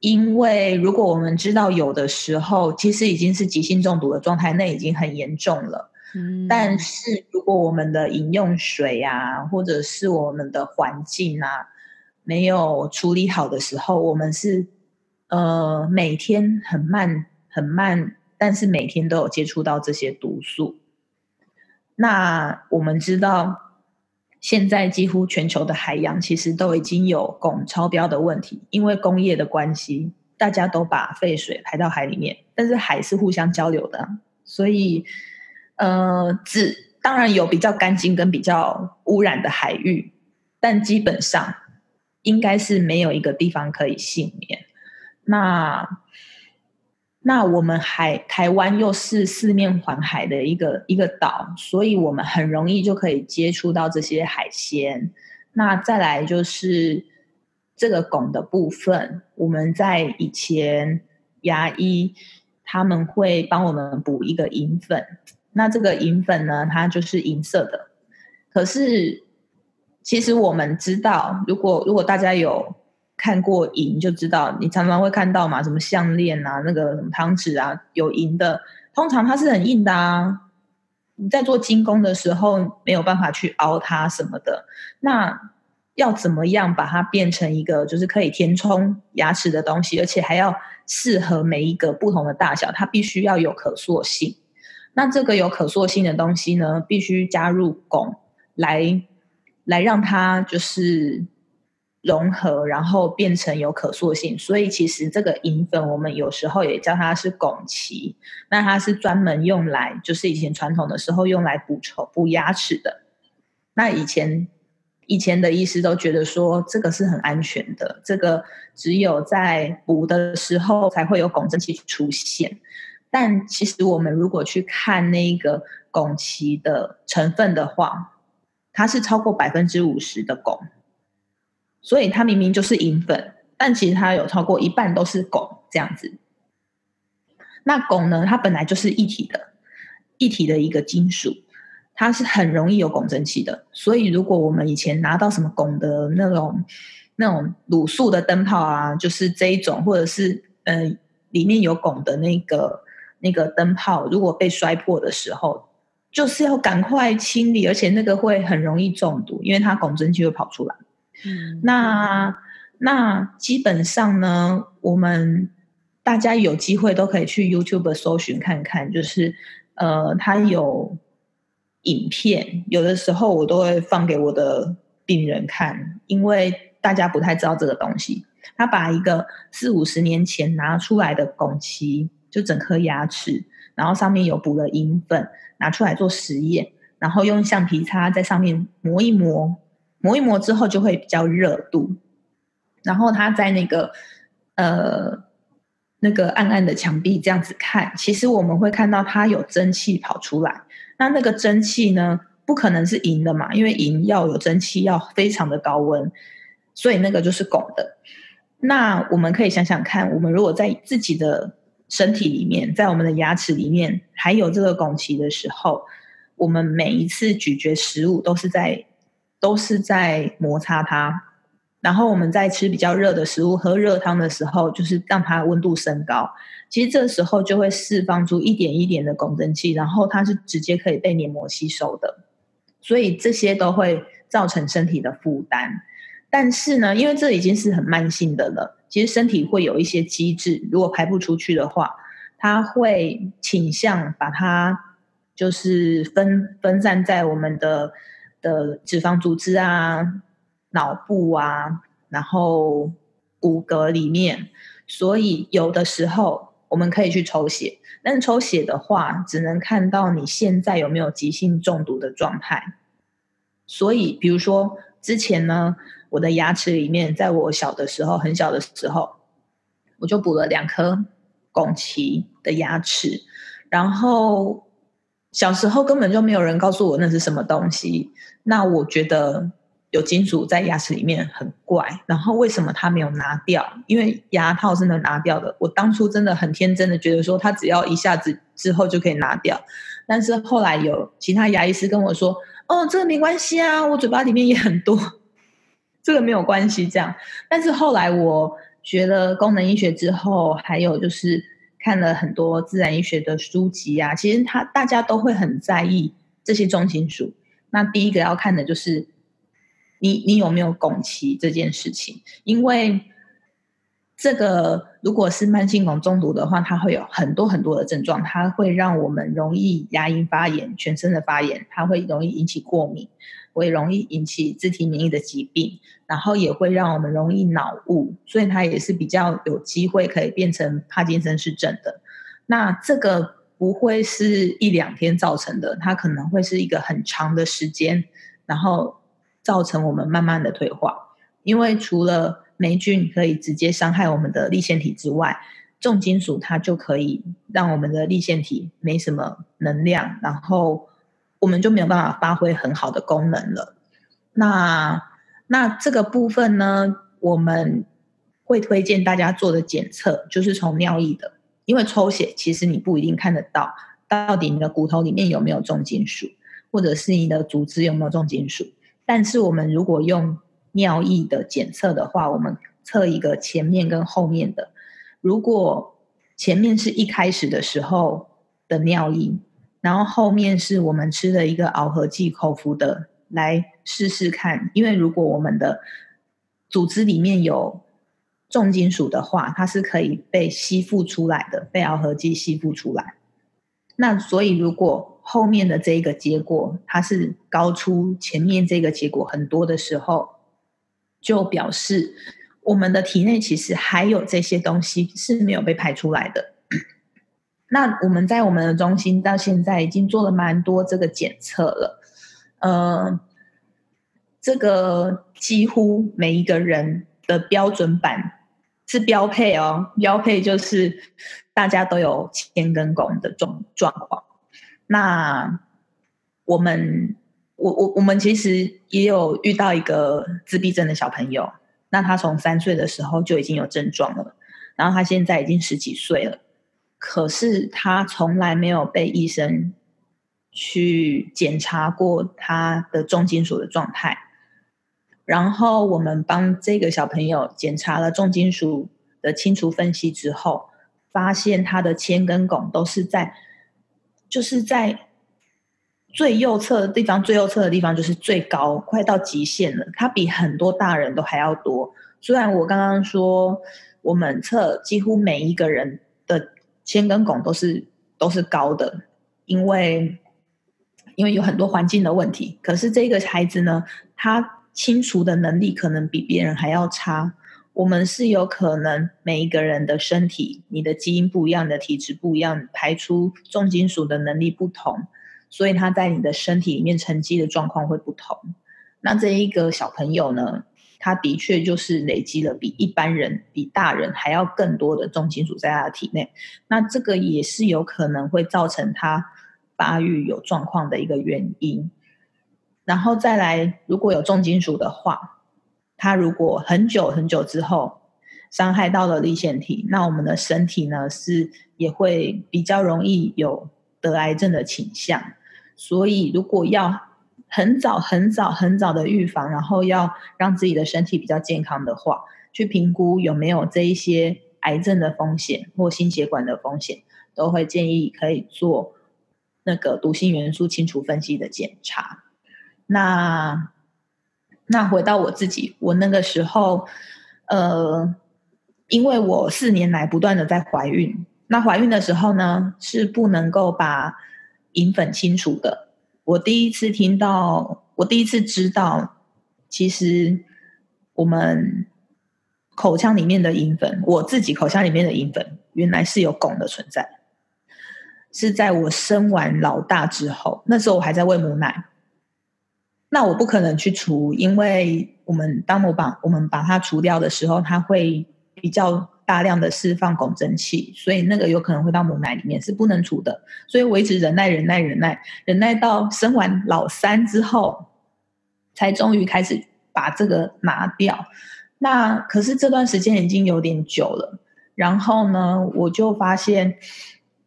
因为如果我们知道有的时候，其实已经是急性中毒的状态，那已经很严重了。嗯，但是如果我们的饮用水啊，或者是我们的环境啊，没有处理好的时候，我们是呃每天很慢很慢，但是每天都有接触到这些毒素。那我们知道，现在几乎全球的海洋其实都已经有汞超标的问题，因为工业的关系，大家都把废水排到海里面，但是海是互相交流的，所以呃，只当然有比较干净跟比较污染的海域，但基本上。应该是没有一个地方可以幸免。那那我们海台湾又是四面环海的一个一个岛，所以我们很容易就可以接触到这些海鲜。那再来就是这个汞的部分，我们在以前牙医他们会帮我们补一个银粉，那这个银粉呢，它就是银色的，可是。其实我们知道，如果如果大家有看过银，就知道你常常会看到嘛，什么项链啊，那个什么汤匙啊，有银的，通常它是很硬的啊。你在做精工的时候没有办法去凹它什么的，那要怎么样把它变成一个就是可以填充牙齿的东西，而且还要适合每一个不同的大小，它必须要有可塑性。那这个有可塑性的东西呢，必须加入汞来。来让它就是融合，然后变成有可塑性。所以其实这个银粉，我们有时候也叫它是汞齐。那它是专门用来，就是以前传统的时候用来补稠、补牙齿的。那以前以前的医师都觉得说这个是很安全的，这个只有在补的时候才会有汞蒸气出现。但其实我们如果去看那个汞齐的成分的话，它是超过百分之五十的汞，所以它明明就是银粉，但其实它有超过一半都是汞这样子。那汞呢？它本来就是一体的，一体的一个金属，它是很容易有汞蒸气的。所以如果我们以前拿到什么汞的那种那种卤素的灯泡啊，就是这一种，或者是嗯、呃、里面有汞的那个那个灯泡，如果被摔破的时候。就是要赶快清理，而且那个会很容易中毒，因为它汞蒸气会跑出来。嗯，那那基本上呢，我们大家有机会都可以去 YouTube 搜寻看看，就是呃，它有影片，有的时候我都会放给我的病人看，因为大家不太知道这个东西。他把一个四五十年前拿出来的汞齐，就整颗牙齿。然后上面有补了银粉，拿出来做实验，然后用橡皮擦在上面磨一磨，磨一磨之后就会比较热度。然后他在那个呃那个暗暗的墙壁这样子看，其实我们会看到它有蒸汽跑出来。那那个蒸汽呢，不可能是银的嘛，因为银要有蒸汽要非常的高温，所以那个就是汞的。那我们可以想想看，我们如果在自己的身体里面，在我们的牙齿里面还有这个汞齐的时候，我们每一次咀嚼食物都是在都是在摩擦它，然后我们在吃比较热的食物、喝热汤的时候，就是让它温度升高。其实这时候就会释放出一点一点的汞蒸气，然后它是直接可以被黏膜吸收的，所以这些都会造成身体的负担。但是呢，因为这已经是很慢性的了，其实身体会有一些机制，如果排不出去的话，它会倾向把它就是分分散在我们的的脂肪组织啊、脑部啊，然后骨骼里面。所以有的时候我们可以去抽血，但抽血的话，只能看到你现在有没有急性中毒的状态。所以，比如说之前呢。我的牙齿里面，在我小的时候，很小的时候，我就补了两颗拱齐的牙齿。然后小时候根本就没有人告诉我那是什么东西。那我觉得有金属在牙齿里面很怪。然后为什么他没有拿掉？因为牙套是能拿掉的。我当初真的很天真的觉得说，他只要一下子之后就可以拿掉。但是后来有其他牙医师跟我说：“哦，这个没关系啊，我嘴巴里面也很多。”这个没有关系，这样。但是后来我学了功能医学之后，还有就是看了很多自然医学的书籍啊，其实他大家都会很在意这些重金属。那第一个要看的就是你你有没有汞齐这件事情，因为这个如果是慢性汞中毒的话，它会有很多很多的症状，它会让我们容易牙龈发炎、全身的发炎，它会容易引起过敏。会容易引起自体免疫的疾病，然后也会让我们容易脑雾，所以它也是比较有机会可以变成帕金森氏症的。那这个不会是一两天造成的，它可能会是一个很长的时间，然后造成我们慢慢的退化。因为除了霉菌可以直接伤害我们的立腺体之外，重金属它就可以让我们的立腺体没什么能量，然后。我们就没有办法发挥很好的功能了。那那这个部分呢，我们会推荐大家做的检测，就是从尿液的，因为抽血其实你不一定看得到，到底你的骨头里面有没有重金属，或者是你的组织有没有重金属。但是我们如果用尿液的检测的话，我们测一个前面跟后面的。如果前面是一开始的时候的尿液。然后后面是我们吃的一个螯合剂口服的，来试试看。因为如果我们的组织里面有重金属的话，它是可以被吸附出来的，被螯合剂吸附出来。那所以如果后面的这个结果它是高出前面这个结果很多的时候，就表示我们的体内其实还有这些东西是没有被排出来的。那我们在我们的中心到现在已经做了蛮多这个检测了，呃，这个几乎每一个人的标准版是标配哦，标配就是大家都有铅跟汞的状状况。那我们我我我们其实也有遇到一个自闭症的小朋友，那他从三岁的时候就已经有症状了，然后他现在已经十几岁了。可是他从来没有被医生去检查过他的重金属的状态，然后我们帮这个小朋友检查了重金属的清除分析之后，发现他的铅跟汞都是在，就是在最右侧的地方，最右侧的地方就是最高，快到极限了。他比很多大人都还要多。虽然我刚刚说我们测几乎每一个人的。铅跟汞都是都是高的，因为因为有很多环境的问题。可是这个孩子呢，他清除的能力可能比别人还要差。我们是有可能每一个人的身体，你的基因不一样，你的体质不一样，排出重金属的能力不同，所以他在你的身体里面沉积的状况会不同。那这一个小朋友呢，他的确就是累积了比一般人、比大人还要更多的重金属在他的体内，那这个也是有可能会造成他发育有状况的一个原因。然后再来，如果有重金属的话，他如果很久很久之后伤害到了粒线体，那我们的身体呢是也会比较容易有得癌症的倾向。所以如果要很早、很早、很早的预防，然后要让自己的身体比较健康的话，去评估有没有这一些癌症的风险或心血管的风险，都会建议可以做那个毒性元素清除分析的检查。那那回到我自己，我那个时候，呃，因为我四年来不断的在怀孕。那怀孕的时候呢，是不能够把银粉清除的。我第一次听到，我第一次知道，其实我们口腔里面的银粉，我自己口腔里面的银粉，原来是有汞的存在。是在我生完老大之后，那时候我还在喂母奶，那我不可能去除，因为我们当我把我们把它除掉的时候，它会比较。大量的释放汞蒸气，所以那个有可能会到母奶里面，是不能除的。所以我一直忍耐、忍耐、忍耐，忍耐到生完老三之后，才终于开始把这个拿掉。那可是这段时间已经有点久了，然后呢，我就发现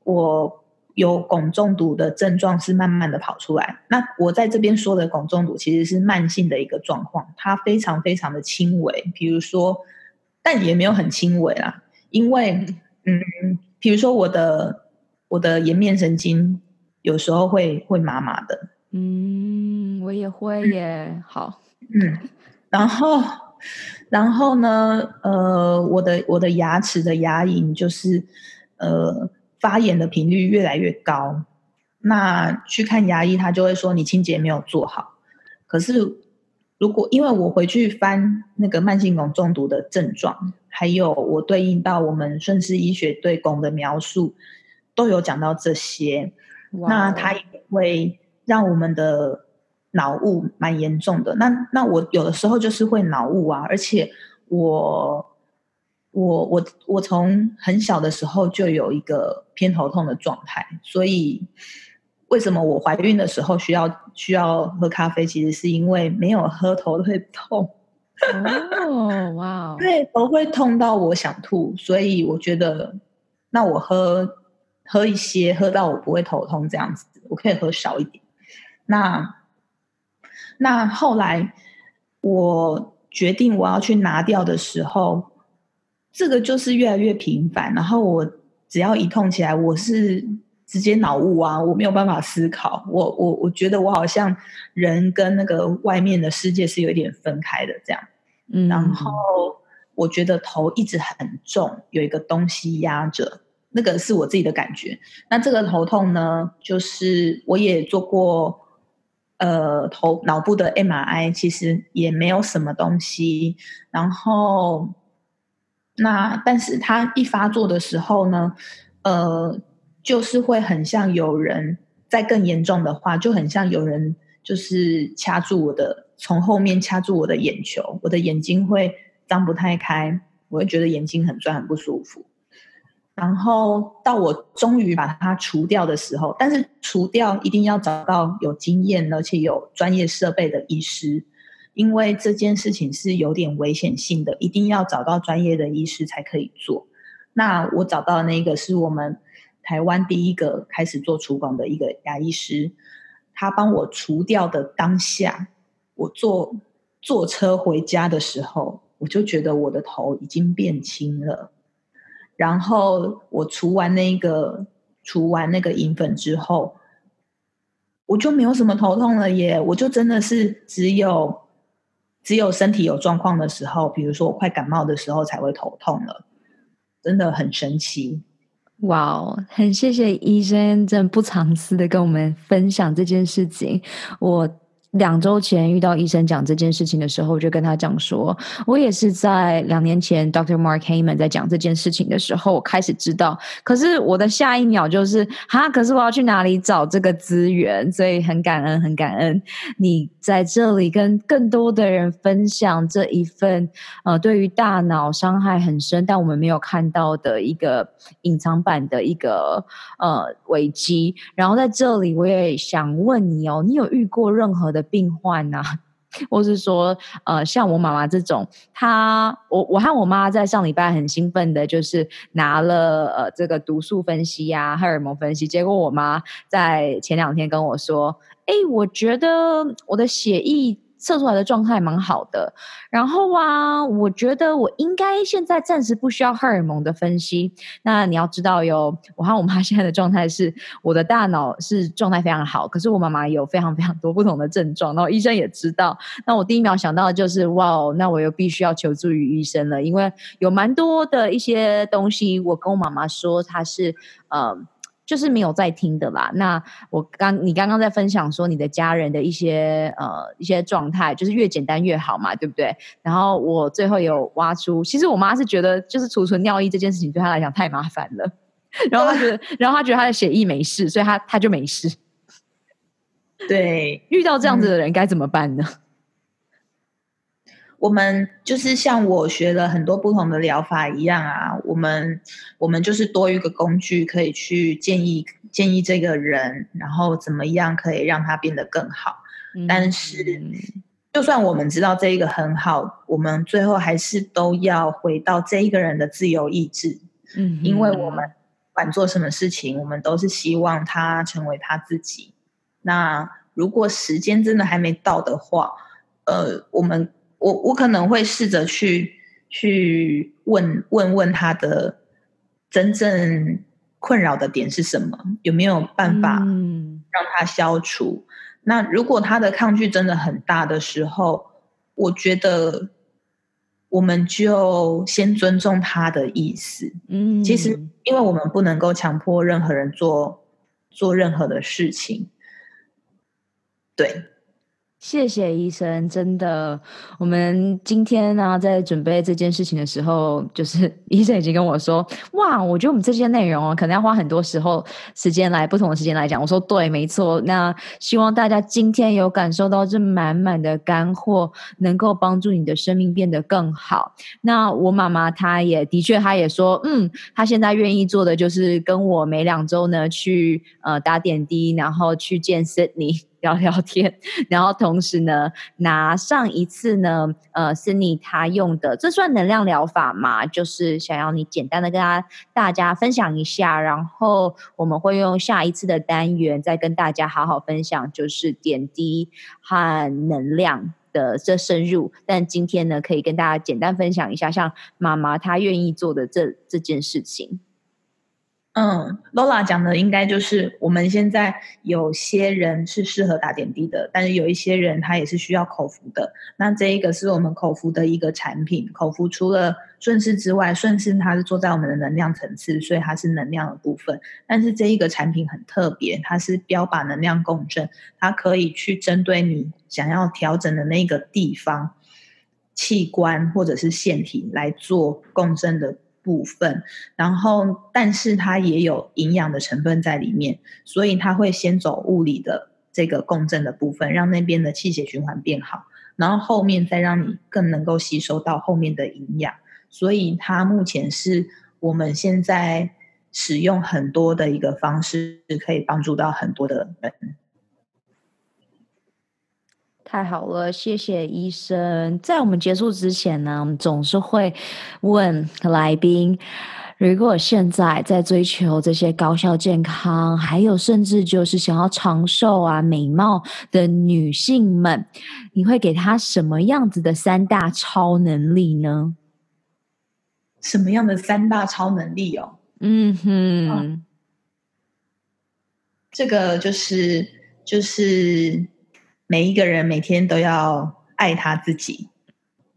我有汞中毒的症状是慢慢的跑出来。那我在这边说的汞中毒其实是慢性的一个状况，它非常非常的轻微，比如说。但也没有很轻微啦，因为，嗯，比如说我的我的颜面神经有时候会会麻麻的，嗯，我也会耶，嗯、好，嗯，然后然后呢，呃，我的我的牙齿的牙龈就是呃发炎的频率越来越高，那去看牙医，他就会说你清洁没有做好，可是。如果因为我回去翻那个慢性汞中毒的症状，还有我对应到我们顺势医学对汞的描述，都有讲到这些。那它也会让我们的脑雾蛮严重的。那那我有的时候就是会脑雾啊，而且我我我我从很小的时候就有一个偏头痛的状态，所以。为什么我怀孕的时候需要需要喝咖啡？其实是因为没有喝头会痛。哦，哇！对，头会痛到我想吐，所以我觉得那我喝喝一些，喝到我不会头痛这样子，我可以喝少一点。那那后来我决定我要去拿掉的时候，这个就是越来越频繁，然后我只要一痛起来，我是。直接脑雾啊！我没有办法思考，我我我觉得我好像人跟那个外面的世界是有点分开的这样。嗯，然后我觉得头一直很重，有一个东西压着，那个是我自己的感觉。那这个头痛呢，就是我也做过呃头脑部的 MRI，其实也没有什么东西。然后那但是它一发作的时候呢，呃。就是会很像有人，在更严重的话，就很像有人就是掐住我的，从后面掐住我的眼球，我的眼睛会张不太开，我会觉得眼睛很酸，很不舒服。然后到我终于把它除掉的时候，但是除掉一定要找到有经验而且有专业设备的医师，因为这件事情是有点危险性的，一定要找到专业的医师才可以做。那我找到那个是我们。台湾第一个开始做除汞的一个牙医师，他帮我除掉的当下，我坐坐车回家的时候，我就觉得我的头已经变轻了。然后我除完那个除完那个银粉之后，我就没有什么头痛了耶！我就真的是只有只有身体有状况的时候，比如说我快感冒的时候才会头痛了，真的很神奇。哇哦，很谢谢医生，真不藏私的跟我们分享这件事情，我。两周前遇到医生讲这件事情的时候，我就跟他讲说，我也是在两年前，Doctor Mark Hyman 在讲这件事情的时候，我开始知道。可是我的下一秒就是，哈，可是我要去哪里找这个资源？所以很感恩，很感恩你在这里跟更多的人分享这一份，呃，对于大脑伤害很深，但我们没有看到的一个隐藏版的一个呃危机。然后在这里，我也想问你哦，你有遇过任何的病患呐、啊，或是说，呃，像我妈妈这种，她，我我和我妈在上礼拜很兴奋的，就是拿了呃这个毒素分析呀、啊、荷尔蒙分析，结果我妈在前两天跟我说，哎，我觉得我的血液。测出来的状态蛮好的，然后啊，我觉得我应该现在暂时不需要荷尔蒙的分析。那你要知道哟，我和我妈现在的状态是，我的大脑是状态非常好，可是我妈妈有非常非常多不同的症状，然后医生也知道。那我第一秒想到的就是，哇，那我又必须要求助于医生了，因为有蛮多的一些东西，我跟我妈妈说，她是呃。就是没有在听的啦。那我刚你刚刚在分享说你的家人的一些呃一些状态，就是越简单越好嘛，对不对？然后我最后有挖出，其实我妈是觉得就是储存尿液这件事情对她来讲太麻烦了，然后她觉得，然后她觉得她的血液没事，所以她她就没事。对，遇到这样子的人该怎么办呢？我们就是像我学了很多不同的疗法一样啊，我们我们就是多一个工具，可以去建议建议这个人，然后怎么样可以让他变得更好。嗯、但是，就算我们知道这一个很好，我们最后还是都要回到这一个人的自由意志。嗯，因为我们不管做什么事情，我们都是希望他成为他自己。那如果时间真的还没到的话，呃，我们。我我可能会试着去去问问问他的真正困扰的点是什么，有没有办法让他消除？嗯。那如果他的抗拒真的很大的时候，我觉得我们就先尊重他的意思。嗯，其实因为我们不能够强迫任何人做做任何的事情，对。谢谢医生，真的，我们今天呢、在准备这件事情的时候，就是 医生已经跟我说，哇，我觉得我们这些内容啊，可能要花很多时候时间来不同的时间来讲。我说对，没错。那希望大家今天有感受到这满满的干货，能够帮助你的生命变得更好。那我妈妈她也的确，她也说，嗯，她现在愿意做的就是跟我每两周呢去呃打点滴，然后去见 Sydney。聊聊天，然后同时呢，拿上一次呢，呃，Sydney 他用的，这算能量疗法吗？就是想要你简单的跟他大家分享一下，然后我们会用下一次的单元再跟大家好好分享，就是点滴和能量的这深入。但今天呢，可以跟大家简单分享一下，像妈妈她愿意做的这这件事情。嗯，Lola 讲的应该就是我们现在有些人是适合打点滴的，但是有一些人他也是需要口服的。那这一个是我们口服的一个产品，口服除了顺势之外，顺势它是坐在我们的能量层次，所以它是能量的部分。但是这一个产品很特别，它是标靶能量共振，它可以去针对你想要调整的那个地方、器官或者是腺体来做共振的。部分，然后但是它也有营养的成分在里面，所以它会先走物理的这个共振的部分，让那边的气血循环变好，然后后面再让你更能够吸收到后面的营养。所以它目前是我们现在使用很多的一个方式，可以帮助到很多的人。太好了，谢谢医生。在我们结束之前呢，我们总是会问来宾：如果现在在追求这些高效健康，还有甚至就是想要长寿啊、美貌的女性们，你会给她什么样子的三大超能力呢？什么样的三大超能力哦？嗯哼，嗯，这个就是就是。每一个人每天都要爱他自己，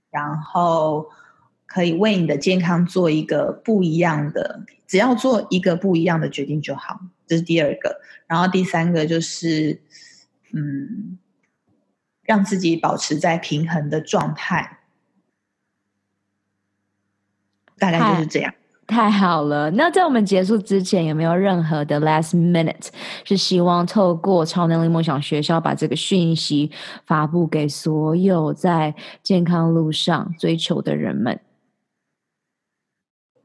然后可以为你的健康做一个不一样的，只要做一个不一样的决定就好。这是第二个，然后第三个就是，嗯，让自己保持在平衡的状态，大概就是这样。太好了，那在我们结束之前，有没有任何的 last minute 是希望透过超能力梦想学校把这个讯息发布给所有在健康路上追求的人们？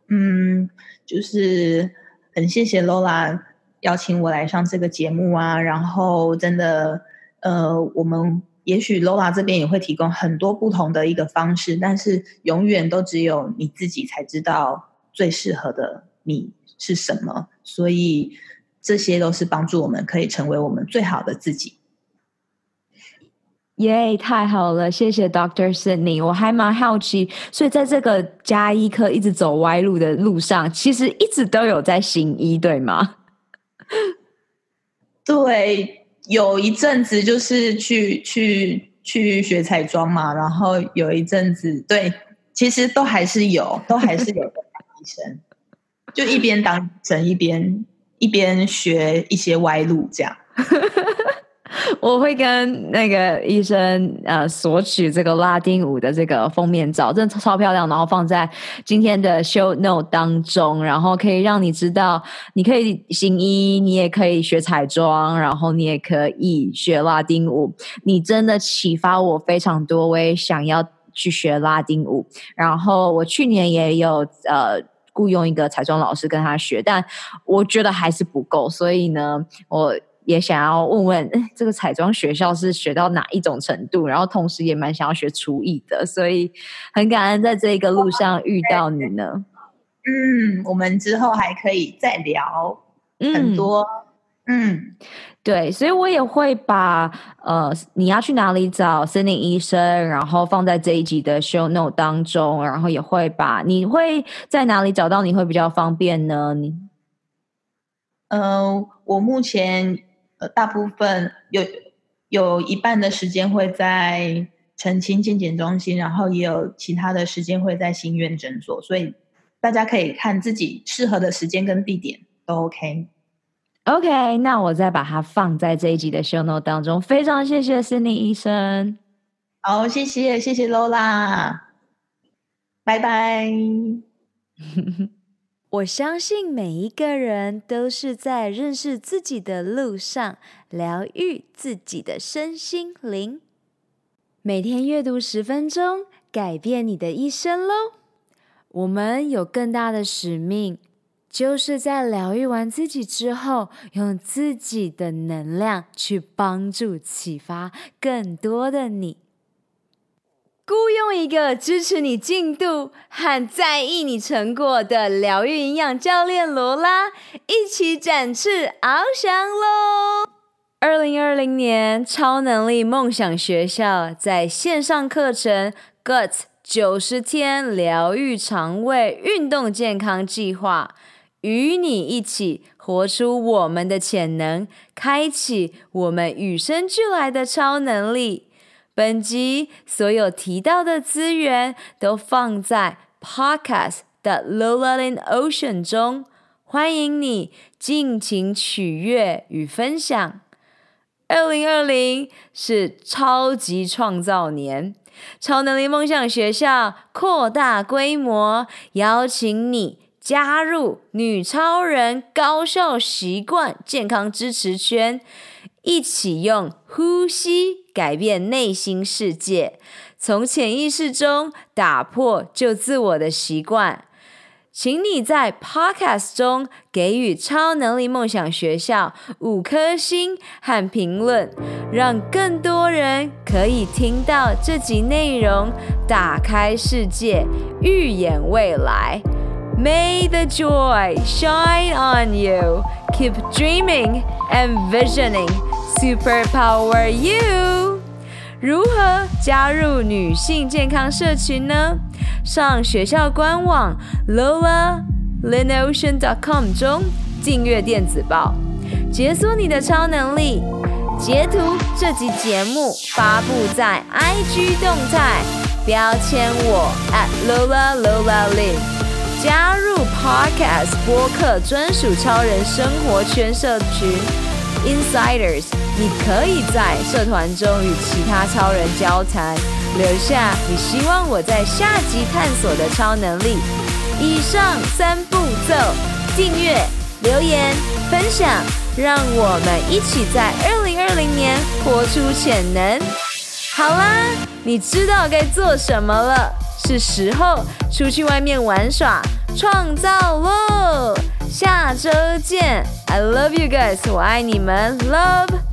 嗯，就是很谢谢 Lola 邀请我来上这个节目啊，然后真的，呃，我们也许 Lola 这边也会提供很多不同的一个方式，但是永远都只有你自己才知道最适合的你是什么，所以这些都是帮助我们可以成为我们最好的自己。耶，yeah, 太好了，谢谢 Doctor Sydney。我还蛮好奇，所以在这个加医科一直走歪路的路上，其实一直都有在行医，对吗？对，有一阵子就是去去去学彩妆嘛，然后有一阵子，对，其实都还是有，都还是有当医生，就一边当医生一边一边学一些歪路这样。我会跟那个医生呃索取这个拉丁舞的这个封面照，真的超漂亮，然后放在今天的 show note 当中，然后可以让你知道，你可以行医，你也可以学彩妆，然后你也可以学拉丁舞。你真的启发我非常多，我也想要去学拉丁舞。然后我去年也有呃雇佣一个彩妆老师跟他学，但我觉得还是不够，所以呢，我。也想要问问，这个彩妆学校是学到哪一种程度？然后同时也蛮想要学厨艺的，所以很感恩在这个路上遇到你呢。嗯，我们之后还可以再聊很多。嗯，对，所以我也会把呃你要去哪里找森林医生，然后放在这一集的 show note 当中，然后也会把你会在哪里找到你会比较方便呢？你，嗯、我目前。呃，大部分有有一半的时间会在澄清健检中心，然后也有其他的时间会在新院诊所，所以大家可以看自己适合的时间跟地点都 OK。OK，那我再把它放在这一集的 show note 当中。非常谢谢 Cindy 医生。好，谢谢谢谢 Lola，拜拜。我相信每一个人都是在认识自己的路上，疗愈自己的身心灵。每天阅读十分钟，改变你的一生喽！我们有更大的使命，就是在疗愈完自己之后，用自己的能量去帮助、启发更多的你。雇佣一个支持你进度和在意你成果的疗愈营养教练罗拉，一起展翅翱翔喽！二零二零年超能力梦想学校在线上课程 “Gut 九十天疗愈肠胃运动健康计划，与你一起活出我们的潜能，开启我们与生俱来的超能力。本集所有提到的资源都放在 Podcast 的 Lola in Ocean 中，欢迎你尽情取悦与分享。二零二零是超级创造年，超能力梦想学校扩大规模，邀请你加入女超人高效习惯健康支持圈。一起用呼吸改变内心世界，从潜意识中打破旧自我的习惯。请你在 Podcast 中给予超能力梦想学校五颗星和评论，让更多人可以听到这集内容，打开世界，预演未来。May the joy shine on you. Keep dreaming and visioning. Superpower you. 如何加入女性健康社群呢？上学校官网 lolaLinOcean.com 中订阅电子报，解锁你的超能力。截图这集节目发布在 IG 动态，标签我 at @LolaLolaLin。加入 Podcast 播客专属超人生活圈社群 Insiders，你可以在社团中与其他超人交谈，留下你希望我在下集探索的超能力。以上三步骤：订阅、留言、分享，让我们一起在二零二零年活出潜能。好啦，你知道该做什么了。是时候出去外面玩耍、创造喽！下周见，I love you guys，我爱你们，Love。